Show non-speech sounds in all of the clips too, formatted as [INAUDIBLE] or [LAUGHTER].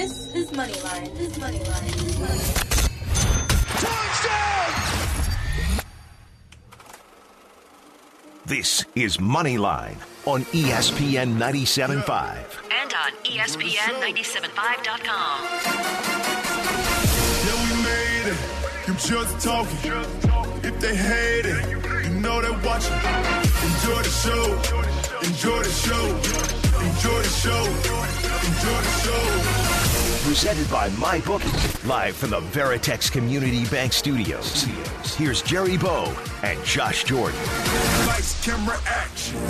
This is Moneyline. This is Moneyline. Touchdown! This is Moneyline on ESPN 97.5. And on E ESPN975.com. Yeah, we made it. You just talking. If they hate it, you know they're watching. Enjoy the show. Enjoy the show. Enjoy the show. Enjoy the show. Presented by MyBookie. Live from the Veritex Community Bank Studios. Here's Jerry Bow and Josh Jordan. Lights, camera, action.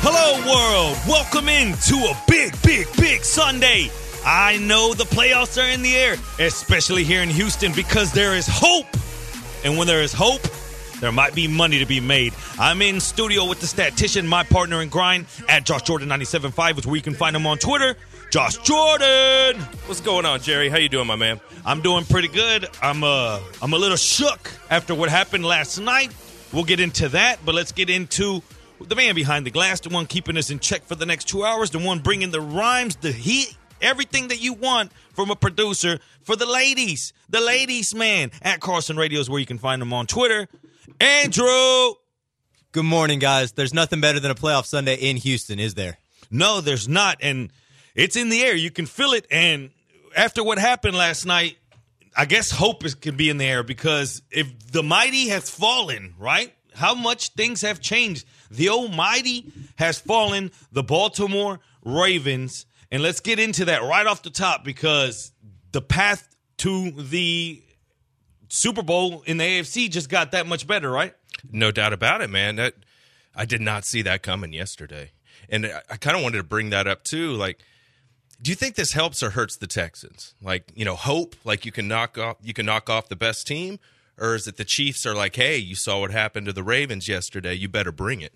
Hello, world. Welcome into a big, big, big Sunday. I know the playoffs are in the air, especially here in Houston, because there is hope. And when there is hope, there might be money to be made. I'm in studio with the statistician, my partner in grind, at Josh Jordan 97.5, is where you can find him on Twitter. Josh Jordan. What's going on, Jerry? How you doing, my man? I'm doing pretty good. I'm uh I'm a little shook after what happened last night. We'll get into that, but let's get into the man behind the glass, the one keeping us in check for the next two hours, the one bringing the rhymes, the heat, everything that you want from a producer for the ladies, the ladies man at Carson Radios, where you can find them on Twitter. Andrew. Good morning, guys. There's nothing better than a playoff Sunday in Houston, is there? No, there's not, and it's in the air. You can feel it. And after what happened last night, I guess hope is, can be in the air because if the mighty has fallen, right? How much things have changed. The Almighty has fallen. The Baltimore Ravens, and let's get into that right off the top because the path to the Super Bowl in the AFC just got that much better, right? No doubt about it, man. That I did not see that coming yesterday, and I, I kind of wanted to bring that up too. Like, do you think this helps or hurts the Texans? Like, you know, hope like you can knock off you can knock off the best team, or is it the Chiefs are like, hey, you saw what happened to the Ravens yesterday, you better bring it.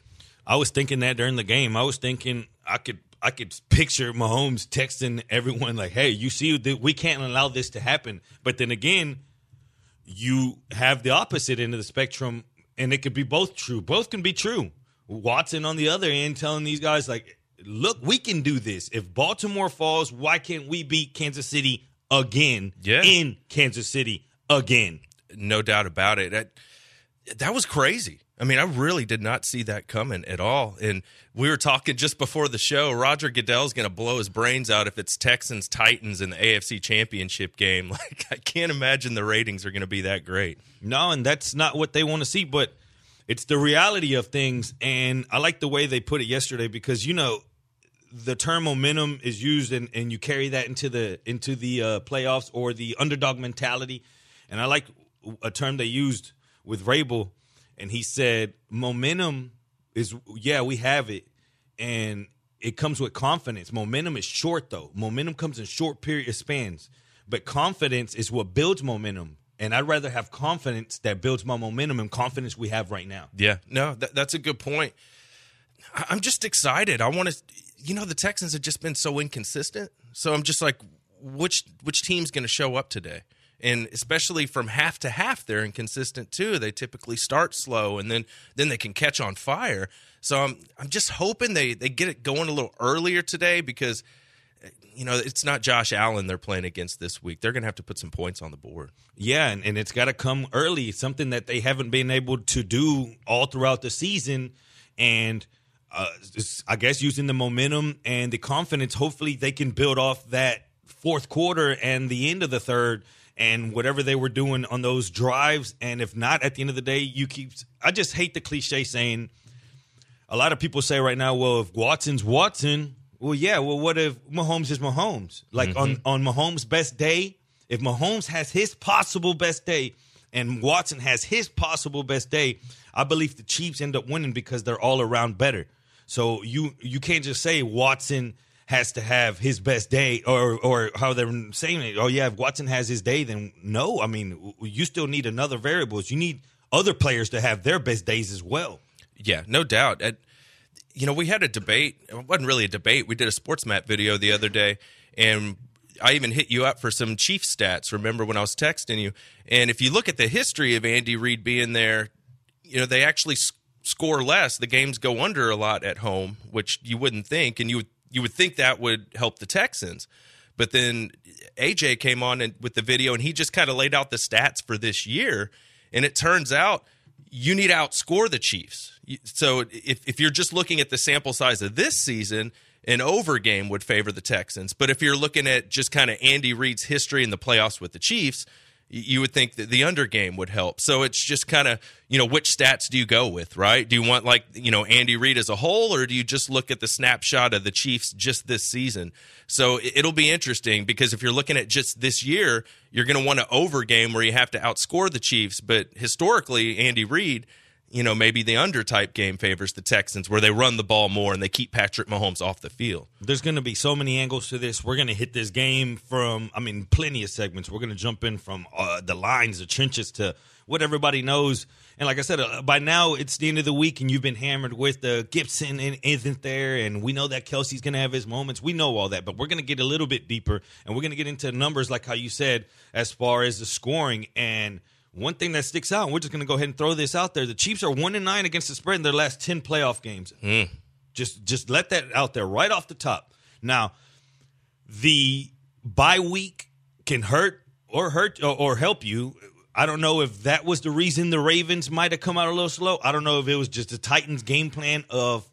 I was thinking that during the game. I was thinking I could I could picture Mahomes texting everyone like, "Hey, you see that we can't allow this to happen." But then again, you have the opposite end of the spectrum, and it could be both true. Both can be true. Watson on the other end telling these guys like, "Look, we can do this. If Baltimore falls, why can't we beat Kansas City again? Yeah. in Kansas City again." No doubt about it. That, that was crazy. I mean, I really did not see that coming at all. And we were talking just before the show. Roger Goodell's going to blow his brains out if it's Texans Titans in the AFC Championship game. [LAUGHS] Like, I can't imagine the ratings are going to be that great. No, and that's not what they want to see, but it's the reality of things. And I like the way they put it yesterday because you know the term momentum is used, and, and you carry that into the into the uh, playoffs or the underdog mentality. And I like a term they used with Vrabel, and he said momentum is yeah we have it, and it comes with confidence. Momentum is short though. Momentum comes in short period spans, but confidence is what builds momentum. And I'd rather have confidence that builds my momentum and confidence we have right now. Yeah, no, that, that's a good point. I- I'm just excited. I want to, you know, the Texans have just been so inconsistent. So I'm just like, which which team's going to show up today? And especially from half to half, they're inconsistent too. They typically start slow and then then they can catch on fire. So I'm I'm just hoping they they get it going a little earlier today because you know it's not Josh Allen they're playing against this week. They're going to have to put some points on the board. Yeah, and, and it's got to come early. Something that they haven't been able to do all throughout the season, and uh, I guess using the momentum and the confidence, hopefully they can build off that fourth quarter and the end of the third, and whatever they were doing on those drives. And if not, at the end of the day, you keep. I just hate the cliche saying. A lot of people say right now, well, if Watson's Watson, well, yeah, well, what if Mahomes is Mahomes? Like on mm-hmm. on Mahomes' best day, if Mahomes has his possible best day and Watson has his possible best day, I believe the Chiefs end up winning because they're all around better. So you you can't just say Watson has to have his best day or or how they're saying it. Oh yeah, if Watson has his day, then no. I mean, you still need another variables. You need other players to have their best days as well. Yeah, no doubt. And, you know, we had a debate. It wasn't really a debate. We did a sports map video the other day, and I even hit you up for some Chief stats. Remember when I was texting you? And if you look at the history of Andy Reid being there, you know they actually score less. The games go under a lot at home, which you wouldn't think, and you would you would think that would help the Texans. But then AJ came on and, with the video, and he just kind of laid out the stats for this year, and it turns out you need to outscore the Chiefs. So if if you're just looking at the sample size of this season, an over game would favor the Texans. But if you're looking at just kind of Andy Reid's history in the playoffs with the Chiefs, you would think that the under game would help. So it's just kind of, you know, which stats do you go with, right? Do you want like, you know, Andy Reid as a whole, or do you just look at the snapshot of the Chiefs just this season? So it- it'll be interesting because if you're looking at just this year, you're going to want an over game where you have to outscore the Chiefs. But historically, Andy Reid, you know, maybe the under type game favors the Texans where they run the ball more and they keep Patrick Mahomes off the field. There's going to be so many angles to this. We're going to hit this game from, I mean, plenty of segments. We're going to jump in from uh, the lines, the trenches to what everybody knows. And like I said, uh, by now it's the end of the week, and you've been hammered with the Gibson and isn't there, and we know that Kelce's going to have his moments. We know all that, but we're going to get a little bit deeper, and we're going to get into numbers like how you said, as far as the scoring and. One thing that sticks out, and we're just going to go ahead and throw this out there: the Chiefs are one and nine against the spread in their last ten playoff games. Mm. Just, just let that out there right off the top. Now, the bye week can hurt or hurt or, or help you. I don't know if that was the reason the Ravens might have come out a little slow. I don't know if it was just the Titans' game plan of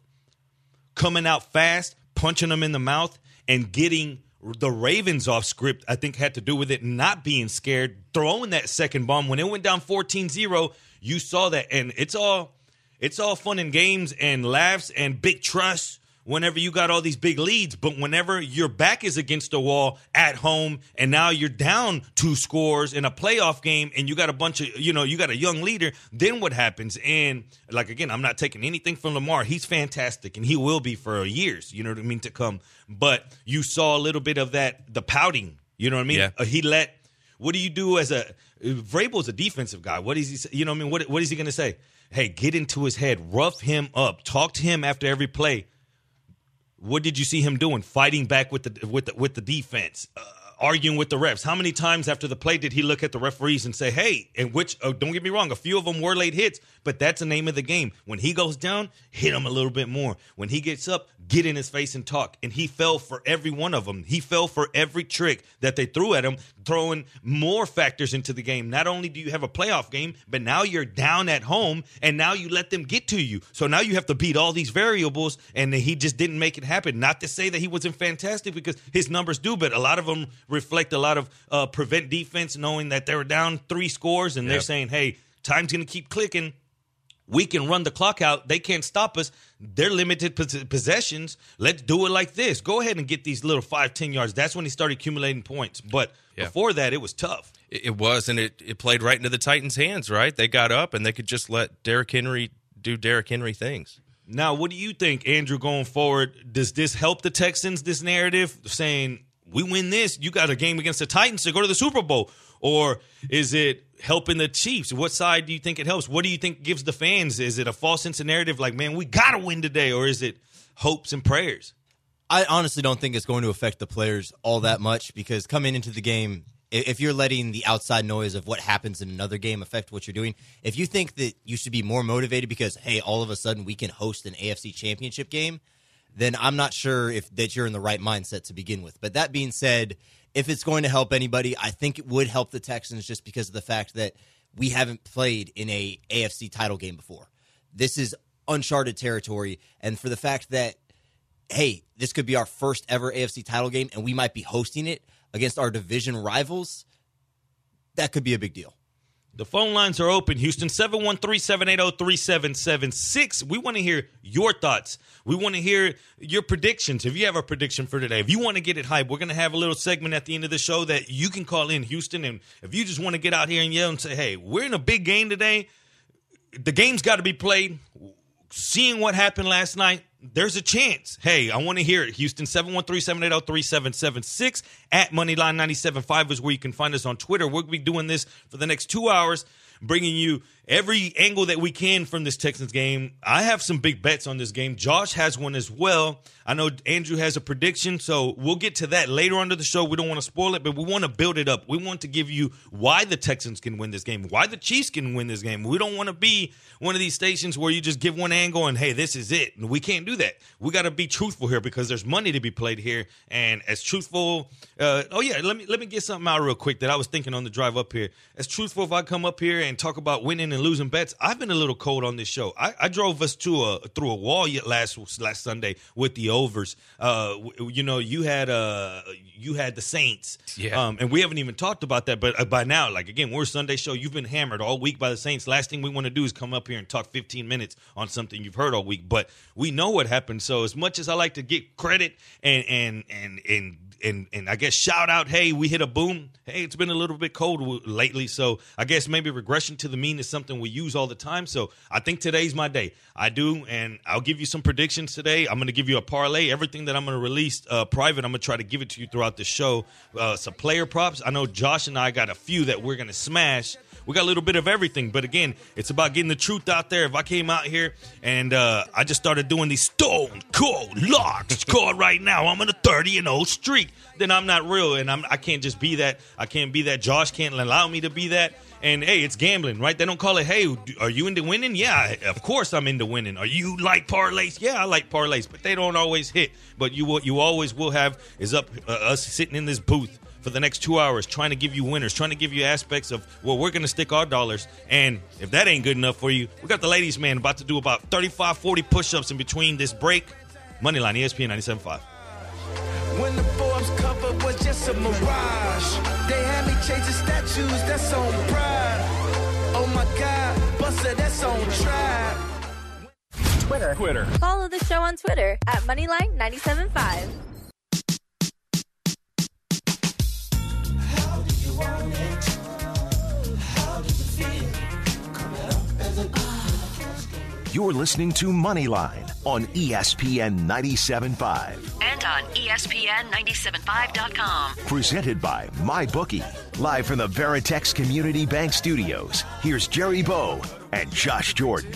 coming out fast, punching them in the mouth, and getting the Ravens off script, I think had to do with it not being scared, throwing that second bomb. When it went down 14-0, you saw that. And it's all it's all fun and games and laughs and big trust whenever you got all these big leads. But whenever your back is against the wall at home and now you're down two scores in a playoff game and you got a bunch of, you know, you got a young leader, then what happens? And like, again, I'm not taking anything from Lamar. He's fantastic and he will be for years, you know what I mean, to come. But you saw a little bit of that, the pouting, you know what I mean? Yeah. Uh, he let, what do you do as a, Vrabel's a defensive guy. What is he, say- you know what I mean? What, what is he going to say? Hey, get into his head, rough him up, talk to him after every play. What did you see him doing? Fighting back with the with the, with the defense, uh, arguing with the refs. How many times after the play did he look at the referees and say, "Hey"? And which oh, don't get me wrong, a few of them were late hits, but that's the name of the game. When he goes down, hit him a little bit more. When he gets up, get in his face and talk. And he fell for every one of them. He fell for every trick that they threw at him, throwing more factors into the game. Not only do you have a playoff game, but now you're down at home, and now you let them get to you. So now you have to beat all these variables, and he just didn't make it happen. Not to say that he wasn't fantastic because his numbers do, but a lot of them reflect a lot of uh, prevent defense, knowing that they were down three scores, and they're saying, "Hey, time's going to keep clicking." we can run the clock out. They can't stop us. They're limited possessions. Let's do it like this. Go ahead and get these little five, ten yards. That's when he started accumulating points. But Yeah. before that, it was tough. It, it was, and it, it played right into the Titans' hands, right? They got up and they could just let Derrick Henry do Derrick Henry things. Now, what do you think, Andrew, going forward? Does this help the Texans, this narrative, saying, we win this, you got a game against the Titans to go to the Super Bowl? Or is it helping the Chiefs? What side do you think it helps? What do you think gives the fans? Is it a false sense of narrative like, man, we got to win today? Or is it hopes and prayers? I honestly don't think it's going to affect the players all that much because coming into the game, if you're letting the outside noise of what happens in another game affect what you're doing, if you think that you should be more motivated because hey, all of a sudden we can host an AFC Championship game, then I'm not sure if that you're in the right mindset to begin with. But that being said, if it's going to help anybody, I think it would help the Texans just because of the fact that we haven't played in a AFC title game before. This is uncharted territory, and for the fact that hey, this could be our first ever AFC title game and we might be hosting it against our division rivals, that could be a big deal. The phone lines are open. Houston 713-780-3776. We want to hear your thoughts. We want to hear your predictions. If you have a prediction for today, if you want to get it hype, we're going to have a little segment at the end of the show that you can call in Houston and if you just want to get out here and yell and say, "Hey, we're in a big game today. The game's got to be played." Seeing what happened last night, there's a chance. Hey, I want to hear it. Houston 713-780-3776 at Moneyline 975 is where you can find us on Twitter. We'll be doing this for the next two hours. Bringing you every angle that we can from this Texans game. I have some big bets on this game. Josh has one as well. I know Andrew has a prediction, so we'll get to that later on to the show. We don't want to spoil it, but we want to build it up. We want to give you why the Texans can win this game, why the Chiefs can win this game. We don't want to be one of these stations where you just give one angle and hey, this is it. We can't do that. We got to be truthful here because there's money to be played here, and as truthful. Uh, oh yeah, let me let me get something out real quick that I was thinking on the drive up here. As truthful if I come up here and talk about winning and losing bets, I've been a little cold on this show. I, I drove us to a through a wall yet last last Sunday with the overs. Uh, you know, you had uh you had the Saints, Yeah. Um, and we haven't even talked about that. But uh, by now, like again, we're a Sunday show. You've been hammered all week by the Saints. Last thing we want to do is come up here and talk 15 minutes on something you've heard all week. But we know what happened. So as much as I like to get credit and and and and and and I guess shout out, hey, we hit a boom. Hey, it's been a little bit cold lately, so I guess maybe regression to the mean is something we use all the time. So I think today's my day. I do, and I'll give you some predictions today. I'm going to give you a parlay. Everything that I'm going to release uh, private, I'm going to try to give it to you throughout the show. Uh, some player props. I know Josh and I got a few that we're going to smash. We got a little bit of everything, but again, it's about getting the truth out there. If I came out here and uh, I just started doing these stone cold locks, called right now, I'm on a 30 and 0 streak, then I'm not real, and I'm, I can't just be that. I can't be that. Josh can't allow me to be that. And hey, it's gambling, right? They don't call it. Hey, are you into winning? Yeah, of course I'm into winning. Are you like parlays? Yeah, I like parlays, but they don't always hit. But you what you always will have is up uh, us sitting in this booth for the next two hours trying to give you winners, trying to give you aspects of where we're going to stick our dollars. And if that ain't good enough for you, we got the ladies' man about to do about 35, 40 push ups in between this break. Moneyline ESPN 97.5. When the Forbes cover was just a mirage, they had me chasing statues that's on pride. Oh my God, Buster, that's on tribe. Twitter. Twitter. Follow the show on Twitter at Moneyline975. You're listening to Moneyline on ESPN 97.5. and on E ESPN975.com. Presented by MyBookie. Live from the Veritex Community Bank Studios. Here's Jerry Bow and Josh Jordan.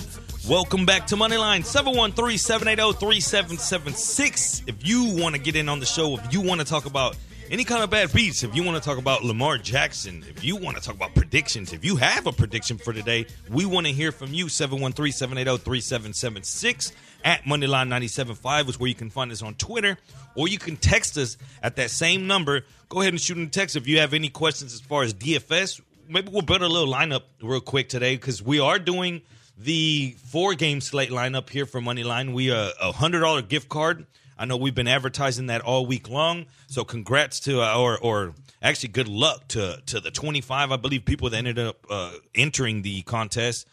Welcome back to Moneyline 713 780 3776. If you want to get in on the show, if you want to talk about any kind of bad beats, if you want to talk about Lamar Jackson, if you want to talk about predictions, if you have a prediction for today, we want to hear from you. 713 780 3776 at Moneyline 975 is where you can find us on Twitter, or you can text us at that same number. Go ahead and shoot in text if you have any questions as far as DFS. Maybe we'll build a little lineup real quick today because we are doing the four game slate lineup here for Moneyline. We uh, a hundred dollar gift card. I know we've been advertising that all week long. So congrats to uh, or or actually good luck to to the twenty five I believe people that ended up uh, entering the contest.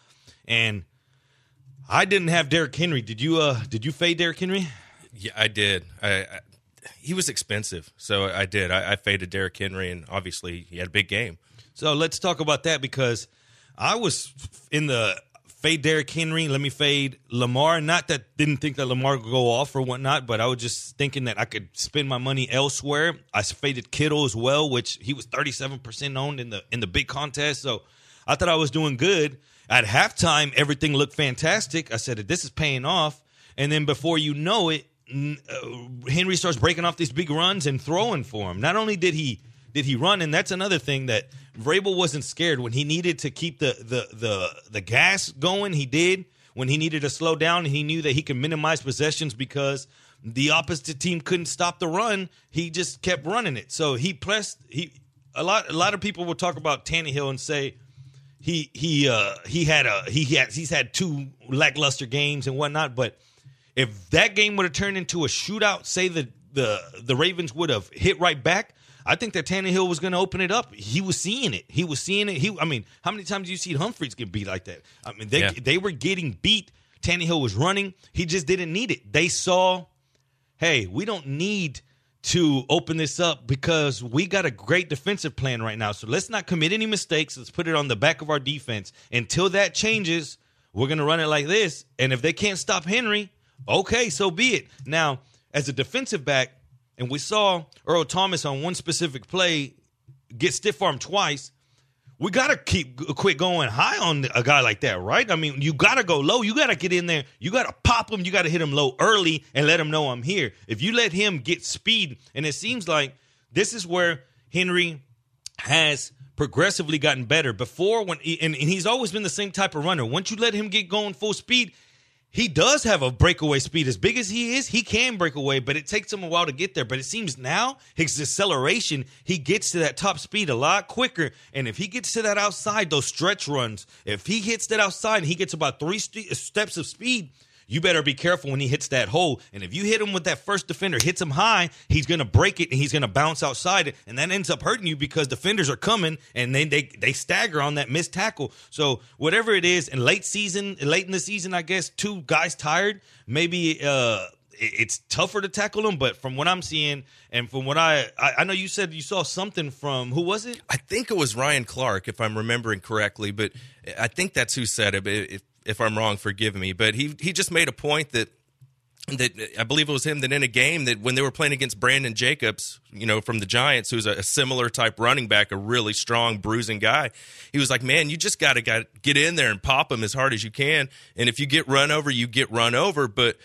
And I didn't have Derrick Henry. Did you? Uh, did you fade Derrick Henry? Yeah, I did. I, I he was expensive, so I did. I, I faded Derrick Henry, and obviously he had a big game. So let's talk about that because I was in the fade Derrick Henry. Let me fade Lamar. Not that didn't think that Lamar would go off or whatnot, but I was just thinking that I could spend my money elsewhere. I faded Kittle as well, which he was thirty seven percent owned in the in the big contest. So I thought I was doing good. At halftime, everything looked fantastic. I said this is paying off, and then before you know it, uh, Henry starts breaking off these big runs and throwing for him. Not only did he did he run, and that's another thing that Vrabel wasn't scared when he needed to keep the the the the gas going. He did when he needed to slow down. He knew that he could minimize possessions because the opposite team couldn't stop the run. He just kept running it. So he pressed. He a lot a lot of people will talk about Tannehill and say he he uh he had a he had he's had two lackluster games and whatnot, but if that game would have turned into a shootout, say the the the Ravens would have hit right back. I think that Tannehill was going to open it up. He was seeing it. He was seeing it. He, I mean, how many times do you see Humphreys get beat like that? I mean, they Yeah. they were getting beat. Tannehill was running. He just didn't need it. They saw, hey, we don't need to open this up because we got a great defensive plan right now. So let's not commit any mistakes. Let's put it on the back of our defense. Until that changes, we're going to run it like this. And if they can't stop Henry, okay, so be it. Now, as a defensive back, and we saw Earl Thomas on one specific play get stiff armed twice. we gotta keep quit going high on a guy like that, right? I mean, you gotta go low. You gotta get in there. You gotta pop him. You gotta hit him low early and let him know I'm here. If you let him get speed, and it seems like this is where Henry has progressively gotten better. Before when he, and, and he's always been the same type of runner. Once you let him get going full speed, he does have a breakaway speed. As big as he is, he can break away, but it takes him a while to get there. But it seems now his acceleration, he gets to that top speed a lot quicker. And if he gets to that outside, those stretch runs, if he hits that outside and he gets about three st- steps of speed, you better be careful when he hits that hole. And if you hit him with that first defender, hits him high, he's going to break it and he's going to bounce outside. And that ends up hurting you because defenders are coming and then they, they stagger on that missed tackle. So whatever it is, in late season, late in the season, I guess, two guys tired, maybe uh, it's tougher to tackle them. But from what I'm seeing and from what I, I, I know you said you saw something from, who was it? I think it was Ryan Clark, if I'm remembering correctly, but I think that's who said it. If if I'm wrong, forgive me. But he he just made a point that that I believe it was him that in a game that when they were playing against Brandon Jacobs, you know, from the Giants, who's a, a similar type running back, a really strong bruising guy, he was like, "Man, you just got to get in there and pop him as hard as you can. And if you get run over, you get run over, but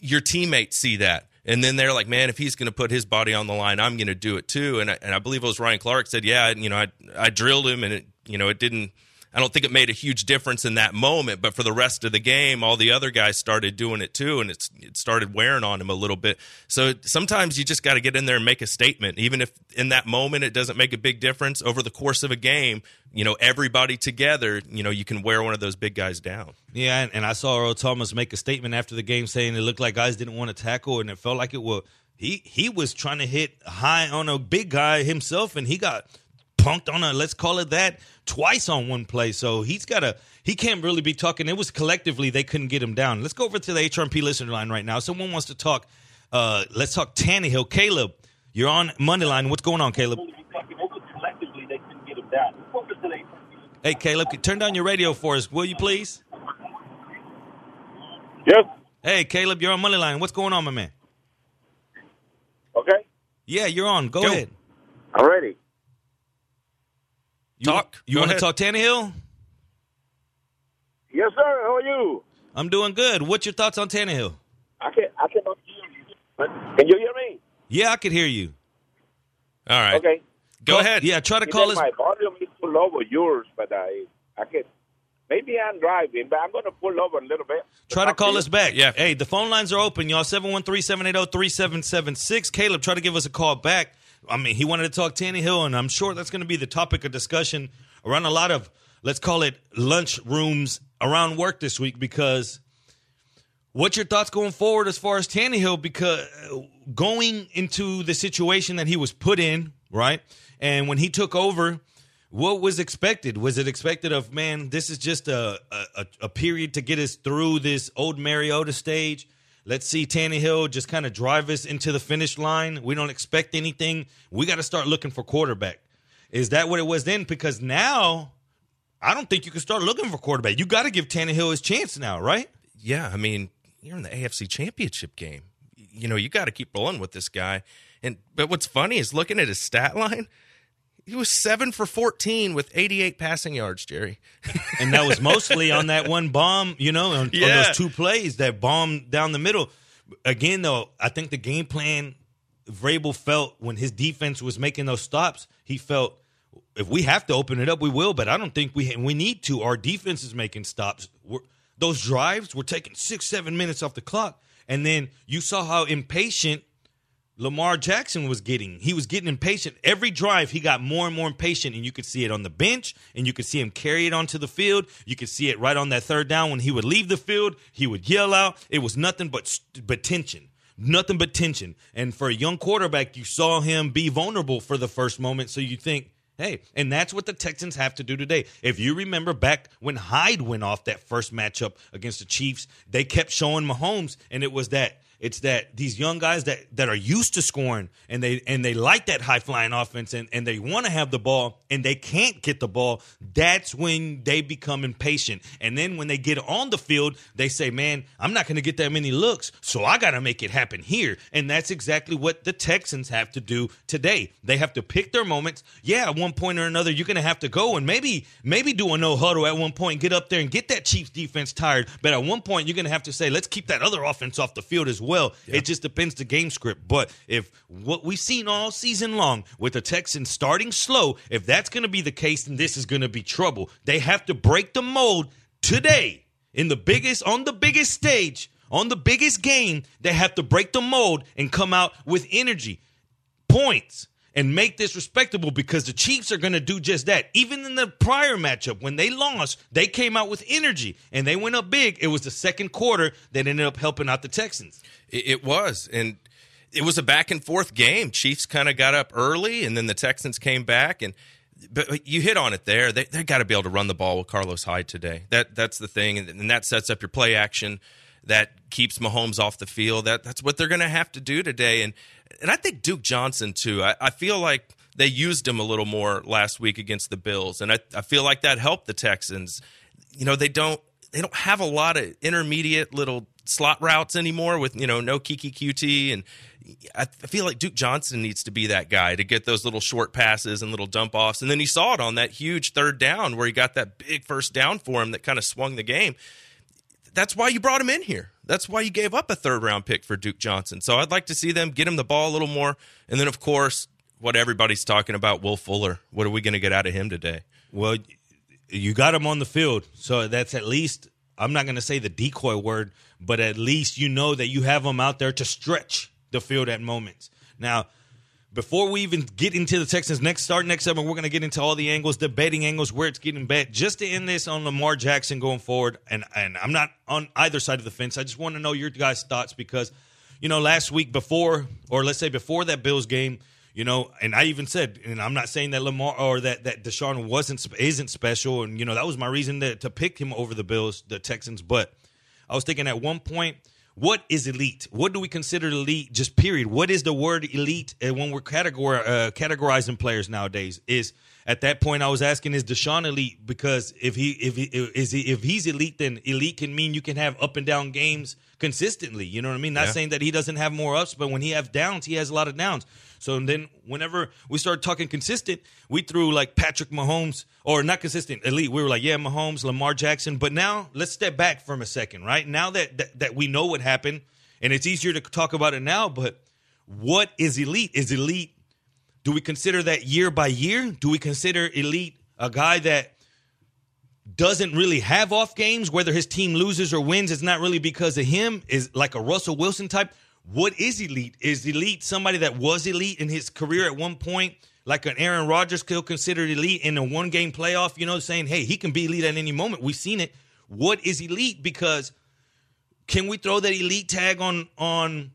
your teammates see that." And then they're like, man, if he's going to put his body on the line, I'm going to do it too. And I, and I believe it was Ryan Clark said, yeah, you know, I, I drilled him and it, you know, it didn't, I don't think it made a huge difference in that moment, but for the rest of the game, all the other guys started doing it too, and it's it started wearing on him a little bit. So sometimes you just got to get in there and make a statement, even if in that moment it doesn't make a big difference. Over the course of a game, you know, everybody together, you know, you can wear one of those big guys down. Yeah, and, and I saw Earl Thomas make a statement after the game saying it looked like guys didn't want to tackle, and it felt like it was he he was trying to hit high on a big guy himself, and he got punked on a let's call it that twice on one play. So he's got a he can't really be talking. It was collectively they couldn't get him down. Let's go over to the HRP listener line right now. Someone wants to talk. Uh, let's talk Tannehill. Caleb, you're on money line. What's going on, Caleb? Hey, Caleb, turn down your radio for us, will you please? Yes. Hey, Caleb, you're on money line. What's going on, my man? Okay. Yeah, you're on. Go, Go. ahead. I'm ready. You, Talk. You Go want to ahead. talk Tannehill? Yes, sir. How are you? I'm doing good. What's your thoughts on Tannehill? I can I cannot hear you. Can you hear me? Yeah, I can hear you. All right, Okay. go Call- ahead. Yeah, try to call us. My volume is too low for yours, but I I can. Maybe I'm driving, but I'm going to pull over a little bit. Try to call you. us back. Yeah. Hey, the phone lines are open, y'all. 713-780-3776. Caleb, try to give us a call back. I mean, he wanted to talk Tannehill, and I'm sure that's going to be the topic of discussion around a lot of, let's call it, lunch rooms around work this week because what's your thoughts going forward as far as Tannehill? Because going into the situation that he was put in, right? And when he took over, what was expected? Was it expected of man? This is just a a, a period to get us through this old Mariota stage. Let's see Tannehill just kind of drive us into the finish line. We don't expect anything. We got to start looking for quarterback. Is that what it was then? Because now, I don't think you can start looking for quarterback. You got to give Tannehill his chance now, right? yeah, I mean, you're in the AFC Championship game. You know, you got to keep rolling with this guy. And but what's funny is looking at his stat line. He was seven for fourteen with 88 passing yards, Jerry. [LAUGHS] and that was mostly on that one bomb, you know, on, on those two plays, that bomb down the middle. Again, though, I think the game plan Vrabel felt when his defense was making those stops, he felt if we have to open it up, we will. But I don't think we we need to. Our defense is making stops. We're, those drives were taking six, seven minutes off the clock, and then you saw how impatient Lamar Jackson was getting. He was getting impatient. Every drive, he got more and more impatient, and you could see it on the bench, and you could see him carry it onto the field. You could see it right on that third down when he would leave the field. He would yell out. It was nothing but but tension, nothing but tension. And for a young quarterback, you saw him be vulnerable for the first moment. So you think, hey, and that's what the Texans have to do today. If you remember back when Hyde went off that first matchup against the Chiefs, they kept showing Mahomes, and it was that It's that these young guys that, that are used to scoring and they and they like that high flying offense and, and they want to have the ball and they can't get the ball. That's when they become impatient. And then when they get on the field, they say, Man, I'm not gonna get that many looks, so I gotta make it happen here. And that's exactly what the Texans have to do today. They have to pick their moments. Yeah, at one point or another, you're gonna have to go and maybe maybe do a no huddle at one point, get up there and get that Chiefs defense tired. But at one point, you're gonna have to say, Let's keep that other offense off the field as well well. Yeah. It just depends the game script. But if what we've seen all season long with the Texans starting slow, if that's going to be the case, then this is going to be trouble. They have to break the mold today in the biggest on the biggest stage on the biggest game. They have to break the mold and come out with energy, points and make this respectable because the Chiefs are going to do just that. Even in the prior matchup, when they lost, they came out with energy and they went up big. It was the second quarter that ended up helping out the Texans. It was. And it was a back and forth game. Chiefs kind of got up early and then the Texans came back and but you hit on it there. They they got to be able to run the ball with Carlos Hyde today. That that's the thing, and, and that sets up your play action. That keeps Mahomes off the field. That that's what they're going to have to do today. And and I think Duke Johnson too. I, I feel like they used him a little more last week against the Bills, and I, I feel like that helped the Texans. You know, they don't they don't have a lot of intermediate little slot routes anymore with you know no Keke Coutee and I feel like Duke Johnson needs to be that guy to get those little short passes and little dump offs. And then he saw it on that huge third down where he got that big first down for him that kind of swung the game. That's why you brought him in here. That's why you gave up a third round pick for Duke Johnson. So I'd like to see them get him the ball a little more. And then, of course, what everybody's talking about, Will Fuller. What are we going to get out of him today? Well, you got him on the field. So that's at least, I'm not going to say the decoy word, but at least you know that you have him out there to stretch the field at moments. Now, before we even get into the Texans next start next segment, we're going to get into all the angles, the betting angles, where it's getting bet. Just to end this on Lamar Jackson going forward, and and I'm not on either side of the fence. I just want to know your guys' thoughts because, you know, last week before, or let's say before that Bills game, you know, and I even said, and I'm not saying that Lamar or that that Deshaun wasn't isn't special, and you know that was my reason to, to pick him over the Bills, the Texans, but I was thinking at one point what is elite? What do we consider elite? Just period. What is the word elite? And when we're categor- uh, categorizing players nowadays, is at that point I was asking, is Deshaun elite? Because if he if he is he if he's elite, then elite can mean you can have up and down games consistently. You know what I mean? Not yeah. saying that he doesn't have more ups, but when he has downs, he has a lot of downs. So then whenever we started talking consistent, we threw like Patrick Mahomes or not consistent elite. We were like, yeah, Mahomes, Lamar Jackson. But now let's step back from a second, right? Now that that, that we know what happened, and it's easier to talk about it now, but what is elite? Is elite do we consider that year by year? Do we consider elite a guy that doesn't really have off games, whether his team loses or wins, it's not really because of him, is like a Russell Wilson type. What is elite? Is elite somebody that was elite in his career at one point, like an Aaron Rodgers still considered elite in a one game playoff, you know, saying, hey, he can be elite at any moment. We've seen it. What is elite? Because can we throw that elite tag on on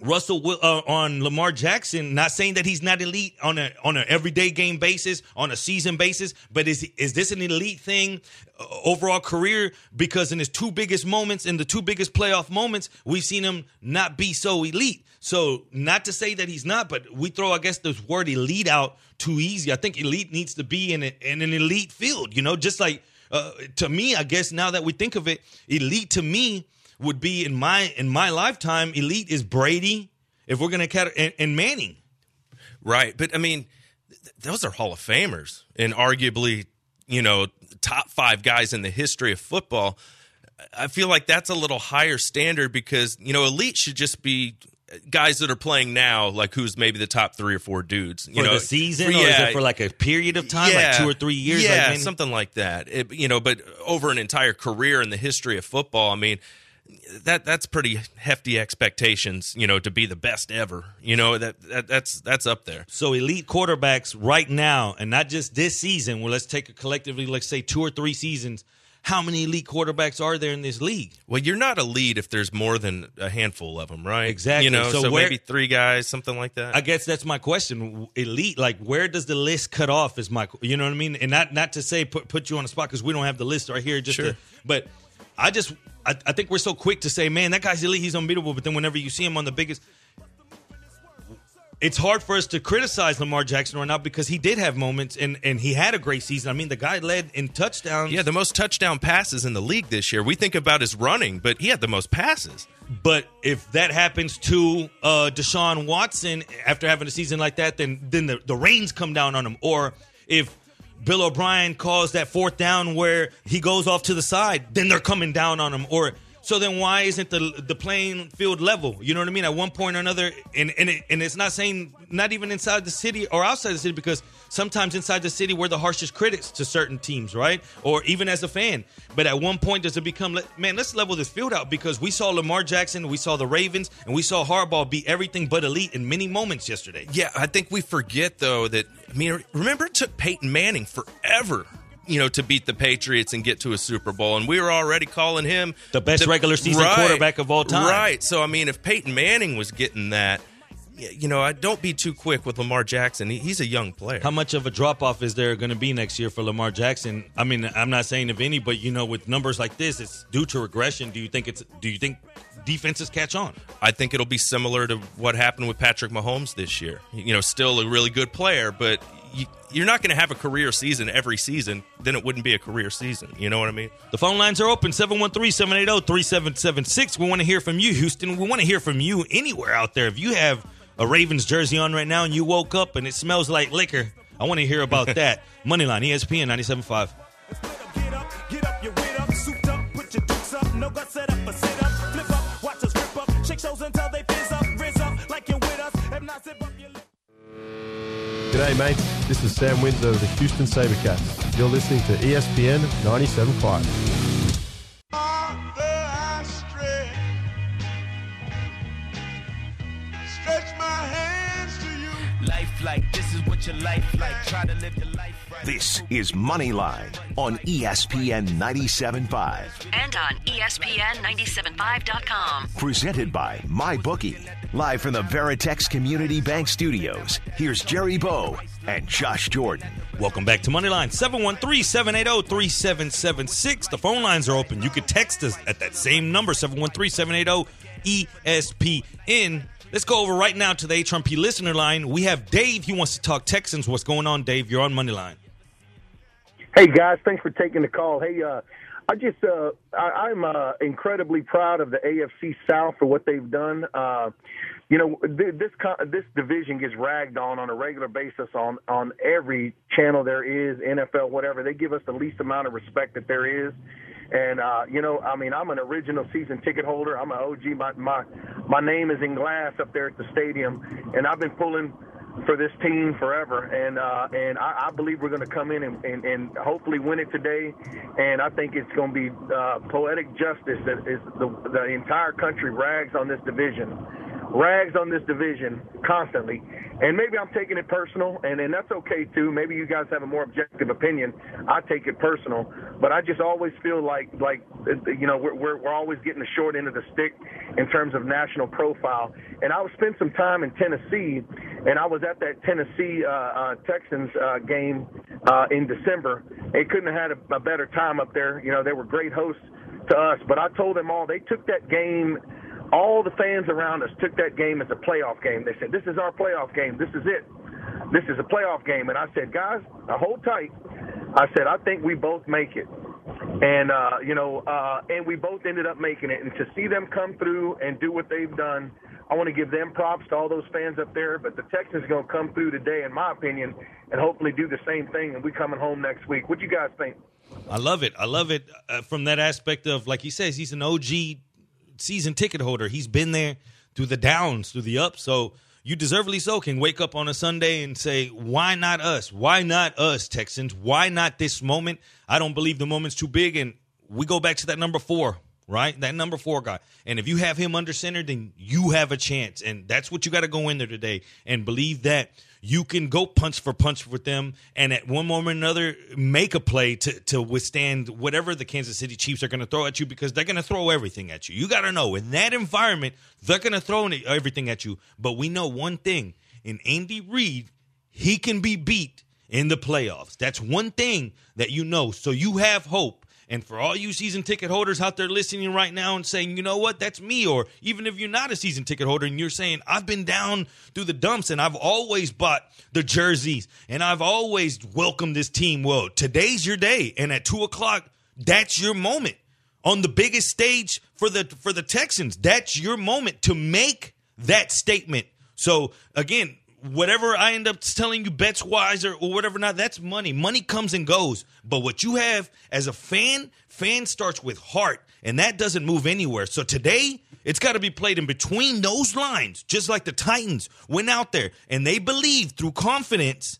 Russell uh, on Lamar Jackson, not saying that he's not elite on a on an everyday game basis, on a season basis, but is is this an elite thing uh, overall career? Because in his two biggest moments, in the two biggest playoff moments, we've seen him not be so elite. So not to say that he's not, but we throw I guess this word elite out too easy. I think elite needs to be in a, in an elite field. You know, just like uh, to me, I guess now that we think of it, elite to me would be in my in my lifetime. Elite is Brady. If we're going to cat and, and Manning, right? But I mean, th- those are Hall of Famers and arguably, you know, top five guys in the history of football. I feel like that's a little higher standard because you know elite should just be guys that are playing now, like who's maybe the top three or four dudes. You for know, the season, for, yeah, or is it for like a period of time, yeah, like two or three years? Yeah, like something like that. It, you know, but over an entire career in the history of football, I mean, that that's pretty hefty expectations, you know, to be the best ever. You know that, that that's that's up there. So elite quarterbacks right now, and not just this season. Well, let's take it collectively. Let's say two or three seasons. How many elite quarterbacks are there in this league? Well, you're not elite if there's more than a handful of them, right? Exactly. You know, so, so where, maybe three guys, something like that. I guess that's my question. Elite, like where does the list cut off? Is my, you know what I mean? And not not to say put put you on the spot because we don't have the list right here. Just, sure. to, but I just I, I think we're so quick to say, man, that guy's elite, he's unbeatable. But then whenever you see him on the biggest, it's hard for us to criticize Lamar Jackson right now because he did have moments and and he had a great season. I mean, the guy led in touchdowns. Yeah, the most touchdown passes in the league this year. We think about his running, but he had the most passes. But if that happens to uh, Deshaun Watson after having a season like that, then then the, the rains come down on him. Or if Bill O'Brien calls that fourth down where he goes off to the side, then they're coming down on him. Or so then why isn't the the playing field level? You know what I mean? At one point or another, and and, it, and it's not saying not even inside the city or outside the city because sometimes inside the city we're the harshest critics to certain teams, right? Or even as a fan. But at one point does it become man? Let's level this field out because we saw Lamar Jackson, we saw the Ravens, and we saw Harbaugh be everything but elite in many moments yesterday. Yeah, I think we forget though that I mean, remember it took Peyton Manning forever you know, to beat the Patriots and get to a Super Bowl. And we were already calling him the best the, regular season right, quarterback of all time. Right. So, I mean, if Peyton Manning was getting that, you know, I don't be too quick with Lamar Jackson. he's a young player. How much of a drop off is there going to be next year for Lamar Jackson? I mean, I'm not saying if any, but you know, with numbers like this, it's due to regression. Do you think it's? Do you think defenses catch on? I think it'll be similar to what happened with Patrick Mahomes this year. You know, still a really good player, but you, are not going to have a career season every season. Then it wouldn't be a career season. You know what I mean? The phone lines are open 713 780 3776. We want to hear from you, Houston. We want to hear from you anywhere out there. If you have a Ravens jersey on right now and you woke up and it smells like liquor, I want to hear about [LAUGHS] that. Moneyline, ESPN 97.5. G'day, mates. This is Sam Windsor of the Houston Sabercats. You're listening to ESPN 97.5. This is Moneyline on ESPN 97.5. And on ESPN975.com. Presented by MyBookie. Live from the Veritex Community Bank Studios, here's Jerry Bow and Josh Jordan. Welcome back to Moneyline 713 780 3776. The phone lines are open. You can text us at that same number 713 780 ESPN. Let's go over right now to the HRP listener line. We have Dave. He wants to talk Texans. What's going on, Dave? You're on Moneyline. Hey, guys. Thanks for taking the call. Hey, uh, I just uh, I, I'm uh, incredibly proud of the AFC South for what they've done. Uh, you know, th- this this division gets ragged on on a regular basis on on every channel there is, NFL, whatever. They give us the least amount of respect that there is. And uh, you know, I mean, I'm an original season ticket holder. I'm an OG. My my my name is in glass up there at the stadium, and I've been pulling for this team forever, and uh, and I, I believe we're going to come in and, and, and hopefully win it today. And I think it's going to be uh, poetic justice that is the, the entire country rags on this division, rags on this division constantly. And maybe I'm taking it personal, and, and that's okay too. Maybe you guys have a more objective opinion. I take it personal, but I just always feel like like you know we're we're, we're always getting the short end of the stick in terms of national profile. And I was spent some time in Tennessee, and I was at that Tennessee uh, uh, Texans uh, game uh, in December. They couldn't have had a, a better time up there. You know, they were great hosts to us. But I told them all they took that game. All the fans around us took that game as a playoff game. They said, "This is our playoff game. This is it. This is a playoff game." And I said, "Guys, hold tight." I said, "I think we both make it." And uh, you know, uh, and we both ended up making it. And to see them come through and do what they've done I want to give them props to all those fans up there. But the Texans are going to come through today, in my opinion, and hopefully do the same thing. And we coming home next week. What do you guys think? I love it. I love it uh, from that aspect of, like he says, he's an OG season ticket holder. He's been there through the downs, through the ups. So you deservedly so can wake up on a Sunday and say, why not us? Why not us, Texans? Why not this moment? I don't believe the moment's too big. And we go back to that number four right? That number four guy. And if you have him under center, then you have a chance. And that's what you got to go in there today and believe that you can go punch for punch with them and at one moment or another make a play to, to withstand whatever the Kansas City Chiefs are going to throw at you because they're going to throw everything at you. You got to know in that environment, they're going to throw everything at you. But we know one thing in Andy Reid, he can be beat in the playoffs. That's one thing that you know. So you have hope And for all you season ticket holders out there listening right now and saying, you know what, that's me, or even if you're not a season ticket holder and you're saying, I've been down through the dumps and I've always bought the jerseys and I've always welcomed this team. Well, today's your day. And at two o'clock, that's your moment on the biggest stage for the for the Texans. That's your moment to make that statement. So again, whatever I end up telling you bets wise or, or whatever not, that's money. Money comes and goes. But what you have as a fan, fan starts with heart, and that doesn't move anywhere. So today, it's got to be played in between those lines, just like the Titans went out there and they believed through confidence,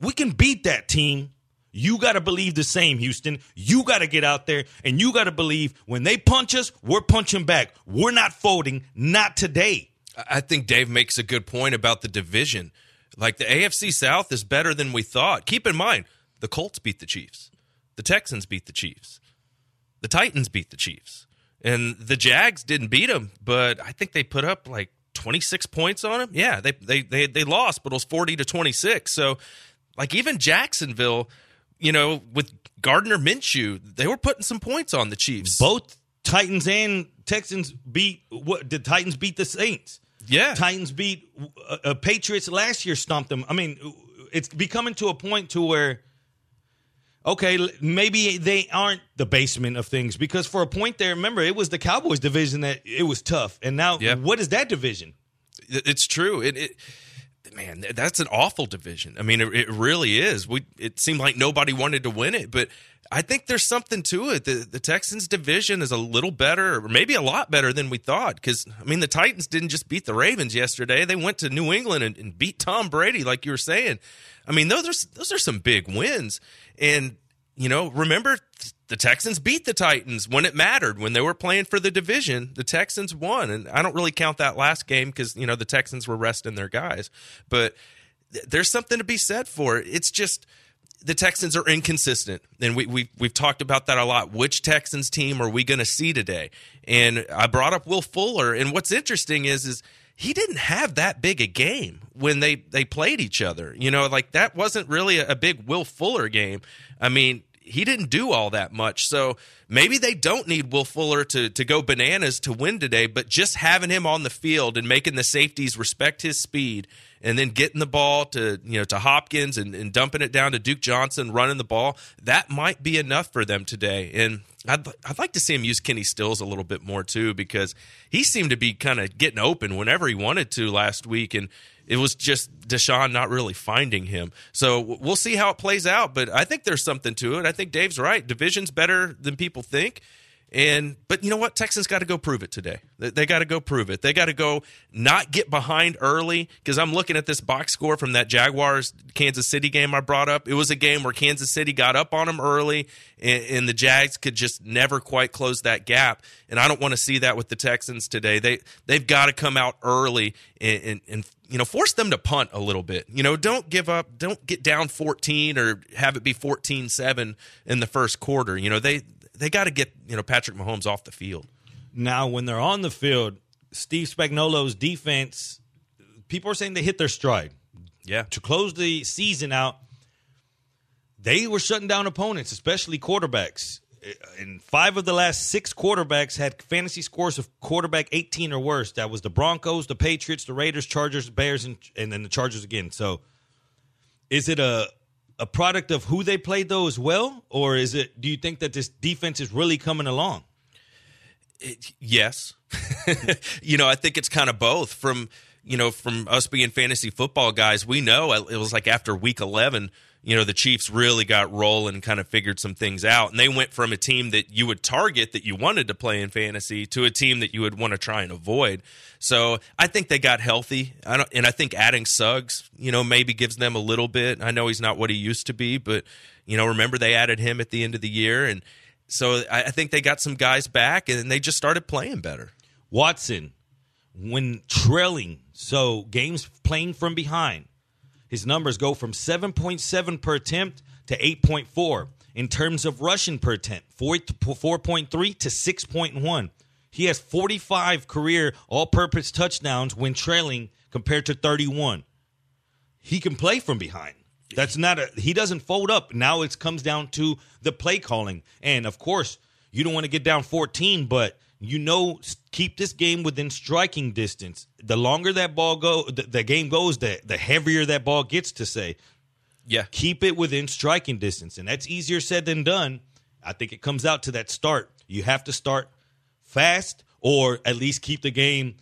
we can beat that team. You got to believe the same, Houston. You got to get out there and you got to believe when they punch us, we're punching back. We're not folding, not today. I think Dave makes a good point about the division. Like the AFC South is better than we thought. Keep in mind, the Colts beat the Chiefs, the Texans beat the Chiefs, the Titans beat the Chiefs, and the Jags didn't beat them, but I think they put up like 26 points on them. Yeah, they they they, they lost, but it was 40 to 26. So, like even Jacksonville, you know, with Gardner Minshew, they were putting some points on the Chiefs. Both Titans and Texans beat what did Titans beat the Saints? Yeah. Titans beat uh, uh, Patriots last year, stomped them. I mean, it's becoming to a point to where, okay, maybe they aren't the basement of things because for a point there, remember, it was the Cowboys division that it was tough. And now, what is that division? It's true. It, it man, that's an awful division. I mean, it, it really is. We it seemed like nobody wanted to win it, but I think there's something to it. The, the Texans division is a little better, or maybe a lot better than we thought. Because I mean, the Titans didn't just beat the Ravens yesterday; they went to New England and, and beat Tom Brady, like you were saying. I mean, those are those are some big wins, and you know, remember the Texans beat the Titans when it mattered when they were playing for the division. The Texans won, and I don't really count that last game because you know the Texans were resting their guys, but th- there's something to be said for it. It's just the Texans are inconsistent, and we, we we've talked about that a lot. Which Texans team are we going to see today? And I brought up Will Fuller, and what's interesting is is he didn't have that big a game when they they played each other. You know, like that wasn't really a, a big Will Fuller game. I mean, he didn't do all that much. So maybe they don't need Will Fuller to to go bananas to win today, but just having him on the field and making the safeties respect his speed and then getting the ball to you know to Hopkins and, and dumping it down to Duke Johnson running the ball, that might be enough for them today. And I'd, I'd like to see him use Kenny Stills a little bit more too because he seemed to be kind of getting open whenever he wanted to last week and it was just Deshaun not really finding him. So we'll see how it plays out, but I think there's something to it. I think Dave's right. Division's better than people think. And but you know what? Texans got to go prove it today. They, they got to go prove it. They got to go not get behind early because I'm looking at this box score from that Jaguars Kansas City game I brought up. It was a game where Kansas City got up on them early, and, and the Jags could just never quite close that gap. And I don't want to see that with the Texans today. They they've got to come out early and, and, and you know force them to punt a little bit. You know, don't give up. Don't get down 14 or have it be 14-7 in the first quarter. You know, they they got to get you know Patrick Mahomes off the field. Now, when they're on the field, Steve Spagnuolo's defense, people are saying they hit their stride. Yeah. To close the season out, they were shutting down opponents, especially quarterbacks. Eh, and five of the last six quarterbacks had fantasy scores of quarterback 18 or worse. That was the Broncos, the Patriots, the Raiders, Chargers, Bears, and, and then the Chargers again. So is it a a product of who they played though as well? Or is it do you think that this defense is really coming along? It, yes. [LAUGHS] you know, I think it's kind of both. From you know, from us being fantasy football guys, we know it was like after week eleven, you know, the Chiefs really got rolling and kind of figured some things out, and they went from a team that you would target that you wanted to play in fantasy to a team that you would want to try and avoid. So I think they got healthy, I don't, and I think adding Suggs, you know, maybe gives them a little bit. I know he's not what he used to be, but you know, remember they added him at the end of the year and. So I think they got some guys back and they just started playing better. Watson, when trailing, so games playing from behind, his numbers go from 7.7 per attempt to 8.4. In terms of rushing per attempt, 4.3 to 6.1. He has 45 career all purpose touchdowns when trailing compared to 31. He can play from behind. That's not a he doesn't fold up. Now it comes down to the play calling. And of course, you don't want to get down 14, but you know keep this game within striking distance. The longer that ball go the, the game goes, the the heavier that ball gets to say. Yeah. Keep it within striking distance. And that's easier said than done. I think it comes out to that start. You have to start fast or at least keep the game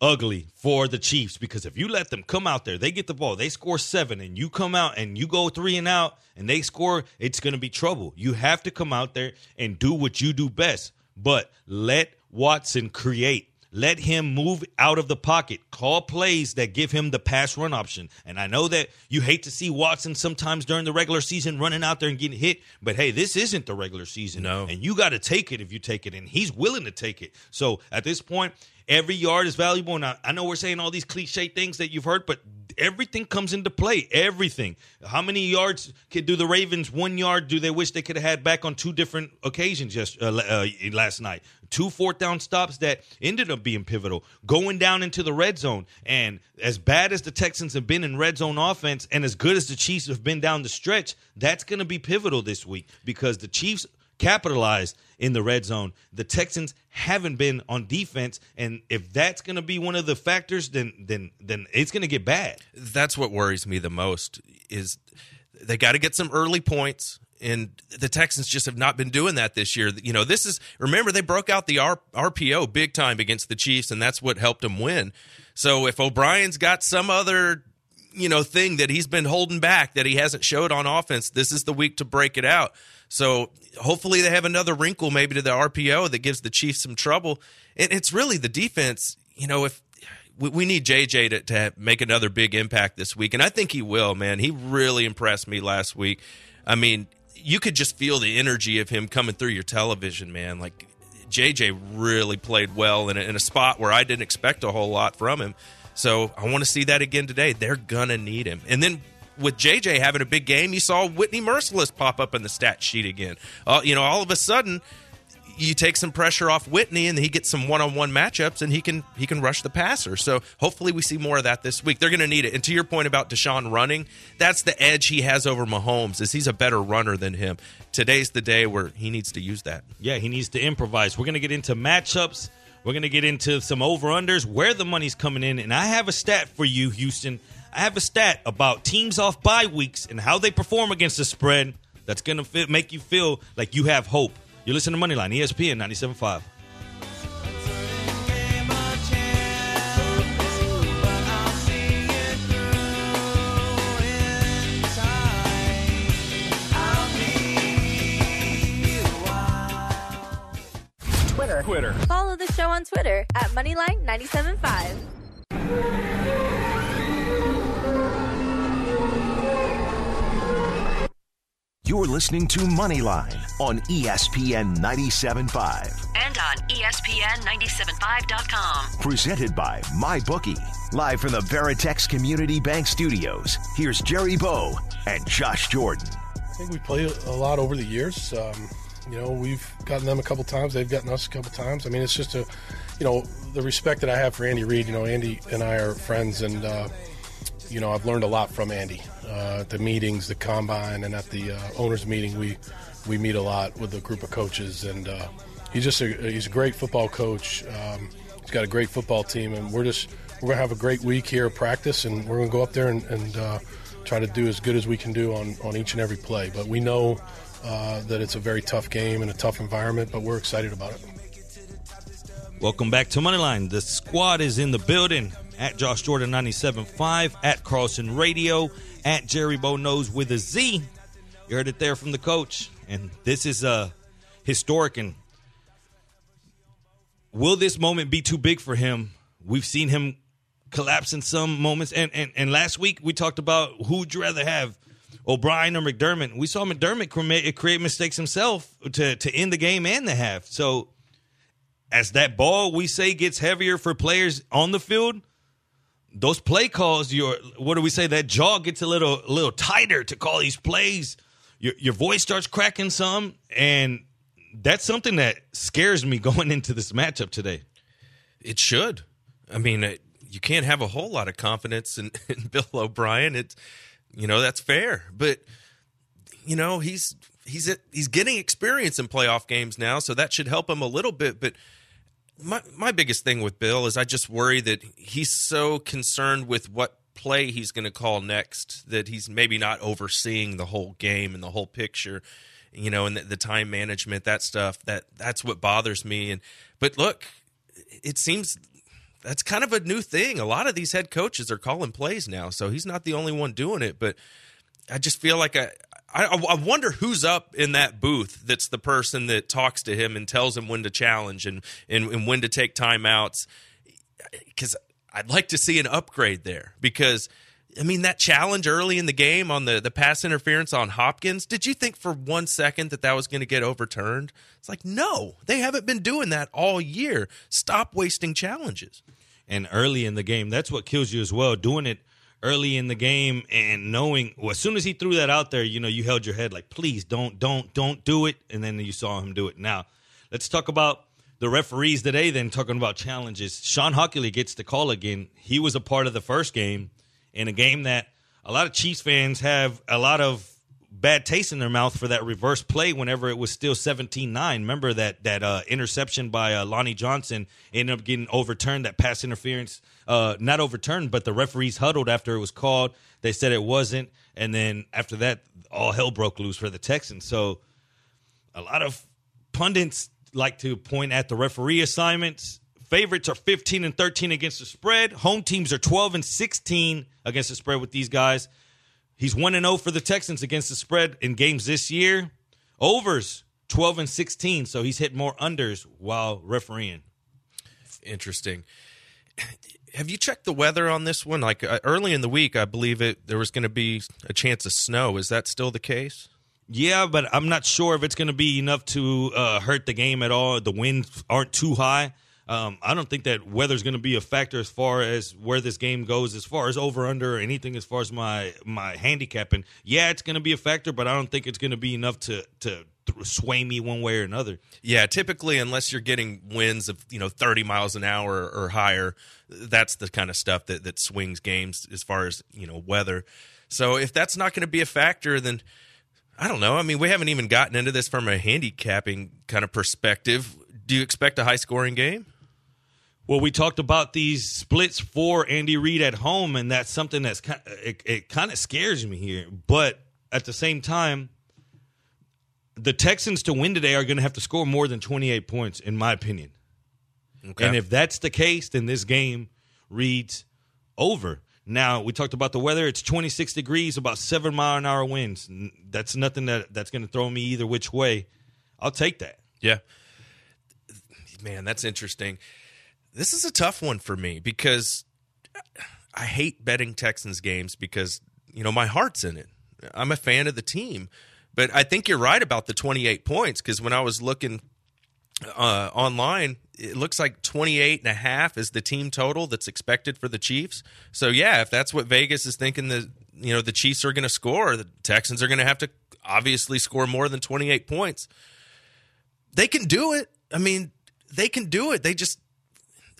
ugly for the Chiefs because if you let them come out there, they get the ball, they score seven, and you come out and you go three and out and they score, it's going to be trouble. You have to come out there and do what you do best, but let Watson create. Let him move out of the pocket. Call plays that give him the pass run option. And I know that you hate to see Watson sometimes during the regular season running out there and getting hit, but hey, this isn't the regular season. No. And you got to take it if you take it, and he's willing to take it. So at this point, every yard is valuable. And I, I know we're saying all these cliche things that you've heard, but everything comes into play. Everything. How many yards could do the Ravens? One yard do they wish they could have had back on two different occasions just uh, uh, last night? Two fourth down stops that ended up being pivotal. Going down into the red zone, and as bad as the Texans have been in red zone offense, and as good as the Chiefs have been down the stretch, that's going to be pivotal this week because the Chiefs capitalized in the red zone. The Texans haven't been on defense, and if that's going to be one of the factors, then then then it's going to get bad. That's what worries me the most is they got to get some early points and the Texans just have not been doing that this year. You know, this is remember they broke out the R- RPO big time against the Chiefs, and that's what helped them win. So if O'Brien's got some other you know thing that he's been holding back that he hasn't showed on offense, this is the week to break it out. So hopefully they have another wrinkle maybe to the RPO that gives the Chiefs some trouble. And it's really the defense. You know, if we, need JJ to, to make another big impact this week, and I think he will. Man, he really impressed me last week. I mean, you could just feel the energy of him coming through your television, man. Like JJ really played well in a, in a spot where I didn't expect a whole lot from him. So I want to see that again today. They're gonna need him. And then with JJ having a big game, you saw Whitney Mercilus pop up in the stat sheet again. Uh, you know, all of a sudden, you take some pressure off Whitney, and he gets some one-on-one matchups, and he can he can rush the passer. So hopefully, we see more of that this week. They're going to need it. And to your point about Deshaun running, that's the edge he has over Mahomes. Is he's a better runner than him. Today's the day where he needs to use that. Yeah, he needs to improvise. We're going to get into matchups. We're going to get into some over unders, where the money's coming in, and I have a stat for you, Houston. I have a stat about teams off bye weeks and how they perform against the spread. That's going to make you feel like you have hope. You're listening to Moneyline, ESPN 97.5. Twitter. Twitter. Follow the show on Twitter at Moneyline975. You're listening to Moneyline on ESPN 97.5. And on ESPN975.com. Presented by MyBookie. Live from the Veritex Community Bank Studios, here's Jerry Bow and Josh Jordan. I think we play a lot over the years. Um, you know, we've gotten them a couple times. They've gotten us a couple times. I mean, it's just a, you know, the respect that I have for Andy Reid. You know, Andy and I are friends, and uh, you know, I've learned a lot from Andy. Uh, the meetings, the combine, and at the uh, owners' meeting, we we meet a lot with a group of coaches, and uh, he's just a he's a great football coach. Um, he's got a great football team, and we're just we're gonna have a great week here of practice, and we're gonna go up there and, and uh, try to do as good as we can do on on each and every play. But we know uh, that it's a very tough game and a tough environment, but we're excited about it. Welcome back to Moneyline. The squad is in the building at Josh Jordan 97.5, at Carlson Radio, at Jerry Bow Knows with a Z. You heard it there from the coach. And this is uh, historic. And will this moment be too big for him? We've seen him collapse in some moments. And, and, and last week we talked about who'd you rather have, O'Brien or McDermott. We saw McDermott create, create mistakes himself to, to end the game and the half. So as that ball we say gets heavier for players on the field, those play calls, your what do we say? That jaw gets a little a little tighter to call these plays. Your your voice starts cracking some, and that's something that scares me [LAUGHS] going into this matchup today. It should. I mean, you can't have a whole lot of confidence in, [LAUGHS] in Bill O'Brien. It's You know, that's fair. But you know, he's he's he's getting experience in playoff games now, so that should help him a little bit, but my my biggest thing with Bill is I just worry that he's so concerned with what play he's going to call next that he's maybe not overseeing the whole game and the whole picture you know and the, the time management that stuff that that's what bothers me. And but look it seems that's kind of a new thing. A lot of these head coaches are calling plays now so he's not the only one doing it but i just feel like i I, I wonder who's up in that booth that's the person that talks to him and tells him when to challenge and, and, and when to take timeouts. Because I'd like to see an upgrade there. Because, I mean, that challenge early in the game on the, the pass interference on Hopkins, did you think for one second that that was going to get overturned? It's like, no, they haven't been doing that all year. Stop wasting challenges. And early in the game, that's what kills you as well. Doing it early in the game and knowing well, as soon as he threw that out there, you know, you held your head like, please don't, don't, don't do it. And then you saw him do it. Now, let's talk about the referees today, then talking about challenges. Shawn Hochuli gets the call again. He was a part of the first game in a game that a lot of Chiefs fans have a lot of bad taste in their mouth for that reverse play whenever it was still 17-9. Remember that that uh, interception by uh, Lonnie Johnson ended up getting overturned. That pass interference, uh, not overturned, but the referees huddled after it was called. They said it wasn't, and then after that, all hell broke loose for the Texans. So a lot of pundits like to point at the referee assignments. Favorites are 15 and 13 against the spread. Home teams are 12 and 16 against the spread with these guys. He's 1 and 0 for the Texans against the spread in games this year. Overs 12 and 16, so he's hit more unders while refereeing. Interesting. Have you checked the weather on this one? Like uh, early in the week, I believe it there was going to be a chance of snow. Is that still the case? Yeah, but I'm not sure if it's going to be enough to uh, hurt the game at all. The winds aren't too high. Um, I don't think that weather's going to be a factor as far as where this game goes, as far as over under or anything, as far as my my handicapping. Yeah, it's going to be a factor, but I don't think it's going to be enough to to sway me one way or another. Yeah, typically, unless you're getting winds of you know 30 miles an hour or higher, that's the kind of stuff that that swings games as far as you know weather. So if that's not going to be a factor, then I don't know. I mean, we haven't even gotten into this from a handicapping kind of perspective. Do you expect a high scoring game? Well, we talked about these splits for Andy Reid at home, and that's something that's kind of, it, it kind of scares me here. But at the same time, the Texans to win today are going to have to score more than 28 points, in my opinion. Okay. And if that's the case, then this game reads over. Now we talked about the weather. It's 26 degrees, about seven mile an hour winds. That's nothing that that's going to throw me either which way. I'll take that. Yeah, man, that's interesting. This is a tough one for me because I hate betting Texans games because you know my heart's in it. I'm a fan of the team, but I think you're right about the 28 points because when I was looking uh, online, it looks like 28 and a half is the team total that's expected for the Chiefs. So yeah, if that's what Vegas is thinking that you know the Chiefs are going to score, the Texans are going to have to obviously score more than 28 points. They can do it. I mean, they can do it. They just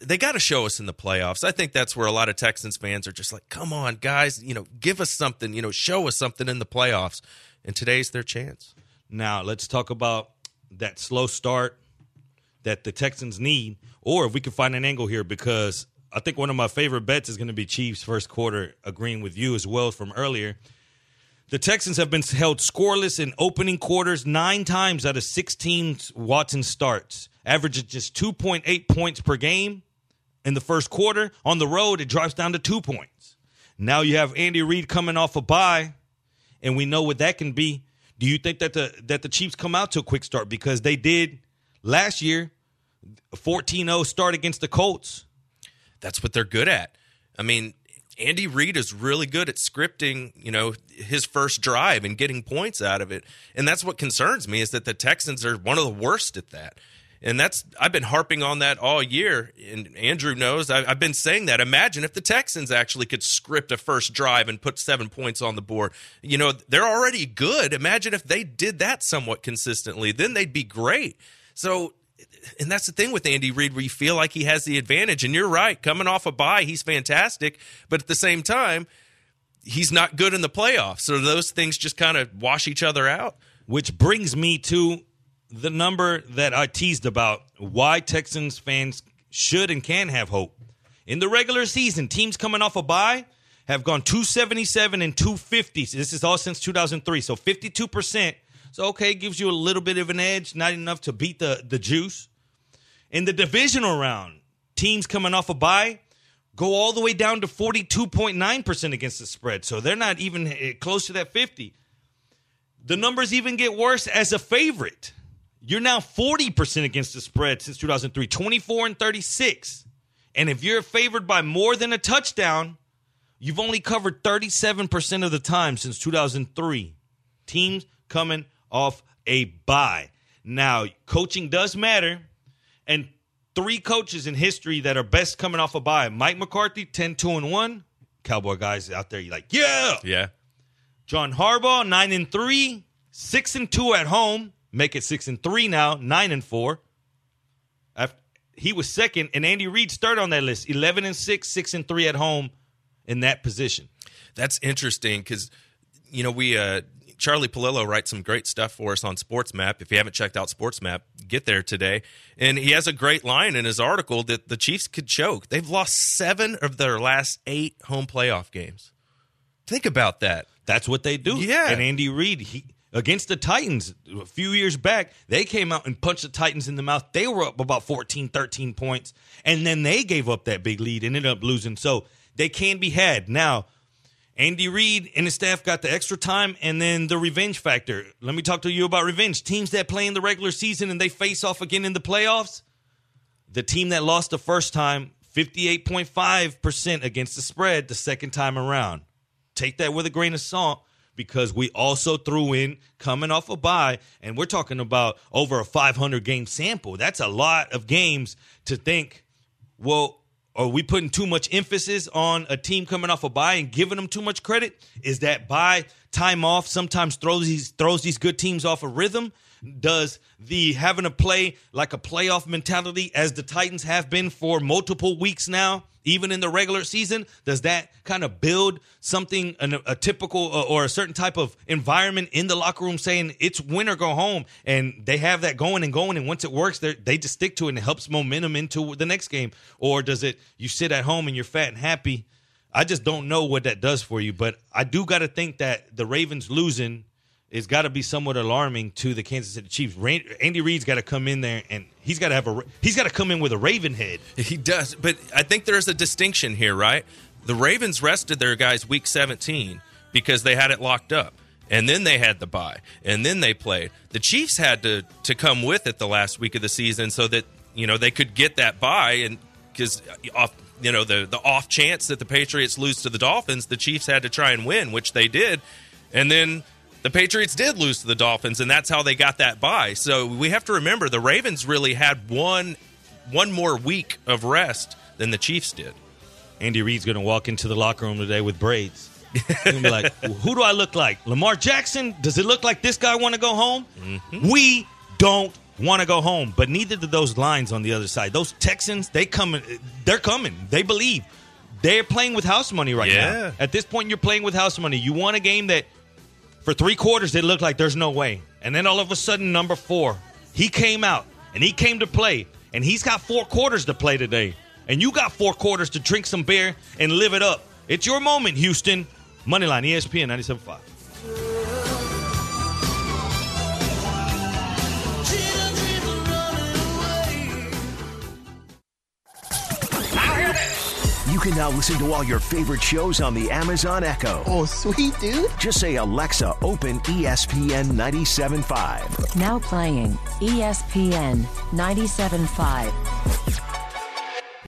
they got to show us in the playoffs. I think that's where a lot of Texans fans are just like, come on, guys, you know, give us something, you know, show us something in the playoffs. And today's their chance. Now, let's talk about that slow start that the Texans need, or if we can find an angle here, because I think one of my favorite bets is going to be Chiefs first quarter, agreeing with you as well from earlier. The Texans have been held scoreless in opening quarters nine times out of 16 Watson starts, averaging just 2.8 points per game in the first quarter. On the road, it drops down to two points. Now you have Andy Reid coming off a bye, and we know what that can be. Do you think that the that the Chiefs come out to a quick start because they did last year, 14-0 start against the Colts? That's what they're good at. I mean, Andy Reid is really good at scripting, you know, his first drive and getting points out of it. And that's what concerns me is that the Texans are one of the worst at that. And that's I've been harping on that all year, and Andrew knows I, have been saying that. Imagine if the Texans actually could script a first drive and put seven points on the board. You know they're already good. Imagine if they did that somewhat consistently, then they'd be great. So, and that's the thing with Andy Reid, where you feel like he has the advantage. And you're right, coming off a bye, he's fantastic. But at the same time, he's not good in the playoffs. So those things just kind of wash each other out. Which brings me to the number that I teased about why Texans fans should and can have hope. In the regular season, teams coming off a bye have gone 277 and 250. This is all since 2003. So 52%. So, okay, gives you a little bit of an edge, not enough to beat the, the juice. In the divisional round, teams coming off a bye go all the way down to 42.9% against the spread. So they're not even eh, close to that 50. The numbers even get worse as a favorite. You're now 40% against the spread since 2003, 24 and 36. And if you're favored by more than a touchdown, you've only covered 37% of the time since 2003. Teams coming off a bye. Now, coaching does matter. And three coaches in history that are best coming off a bye. Mike McCarthy, 10 2 and 1. Cowboy guys out there, you're like, yeah. Yeah. John Harbaugh, 9 and 3, 6 and 2 at home. Make it 6 and 3 now, 9 and 4. After, he was second, and Andy Reid's third on that list, 11 and 6, 6 and 3 at home in that position. That's interesting because, you know, we, uh, Charlie Pallilo writes some great stuff for us on Sports Map. If you haven't checked out Sports Map, get there today. And he has a great line in his article that the Chiefs could choke. They've lost seven of their last eight home playoff games. Think about that. That's what they do. Yeah. And Andy Reid, he against the Titans a few years back, they came out and punched the Titans in the mouth. They were up about 14, 13 points, and then they gave up that big lead, and ended up losing. So they can be had. Now, Andy Reid and his staff got the extra time and then the revenge factor. Let me talk to you about revenge. Teams that play in the regular season and they face off again in the playoffs. The team that lost the first time, 58.5% against the spread the second time around. Take that with a grain of salt because we also threw in coming off a bye, and we're talking about over a 500 game sample. That's a lot of games to think, well, are we putting too much emphasis on a team coming off a bye and giving them too much credit? Is that bye time off sometimes throws these throws these good teams off a rhythm? Does the having to play like a playoff mentality as the Titans have been for multiple weeks now, even in the regular season, does that kind of build something, a, typical uh, or a certain type of environment in the locker room saying it's win or go home? And they have that going and going. And once it works, they just stick to it and it helps momentum into the next game. Or does it, you sit at home and you're fat and happy? I just don't know what that does for you. But I do got to think that the Ravens losing is got to be somewhat alarming to the Kansas City Chiefs. Andy Reid's got to come in there and he's got to have a he's got to come in with a Raven head. He does, but I think there's a distinction here, right? The Ravens rested their guys week 17 because they had it locked up. And then they had the bye, and then they played. The Chiefs had to to come with it the last week of the season so that you know they could get that bye, and because off you know the the off chance that the Patriots lose to the Dolphins, the Chiefs had to try and win, which they did, and then the Patriots did lose to the Dolphins, and that's how they got that bye. So we have to remember the Ravens really had one one more week of rest than the Chiefs did. Andy Reid's going to walk into the locker room today with braids. He's going to be like, who do I look like? Lamar Jackson? Does it look like this guy want to go home? Mm-hmm. We don't want to go home, but neither do those lines on the other side. Those Texans, they coming. They're coming. They believe. They're playing with house money right yeah. now. At this point, you're playing with house money. You want a game that for three quarters, it looked like there's no way. And then all of a sudden, number four, he came out and he came to play. And he's got four quarters to play today. And you got four quarters to drink some beer and live it up. It's your moment, Houston. Moneyline, ESPN 97.5. can now listen to all your favorite shows on the Amazon Echo. Oh, sweet, dude. Just say, Alexa, open ESPN 97.5. Now playing ESPN 97.5.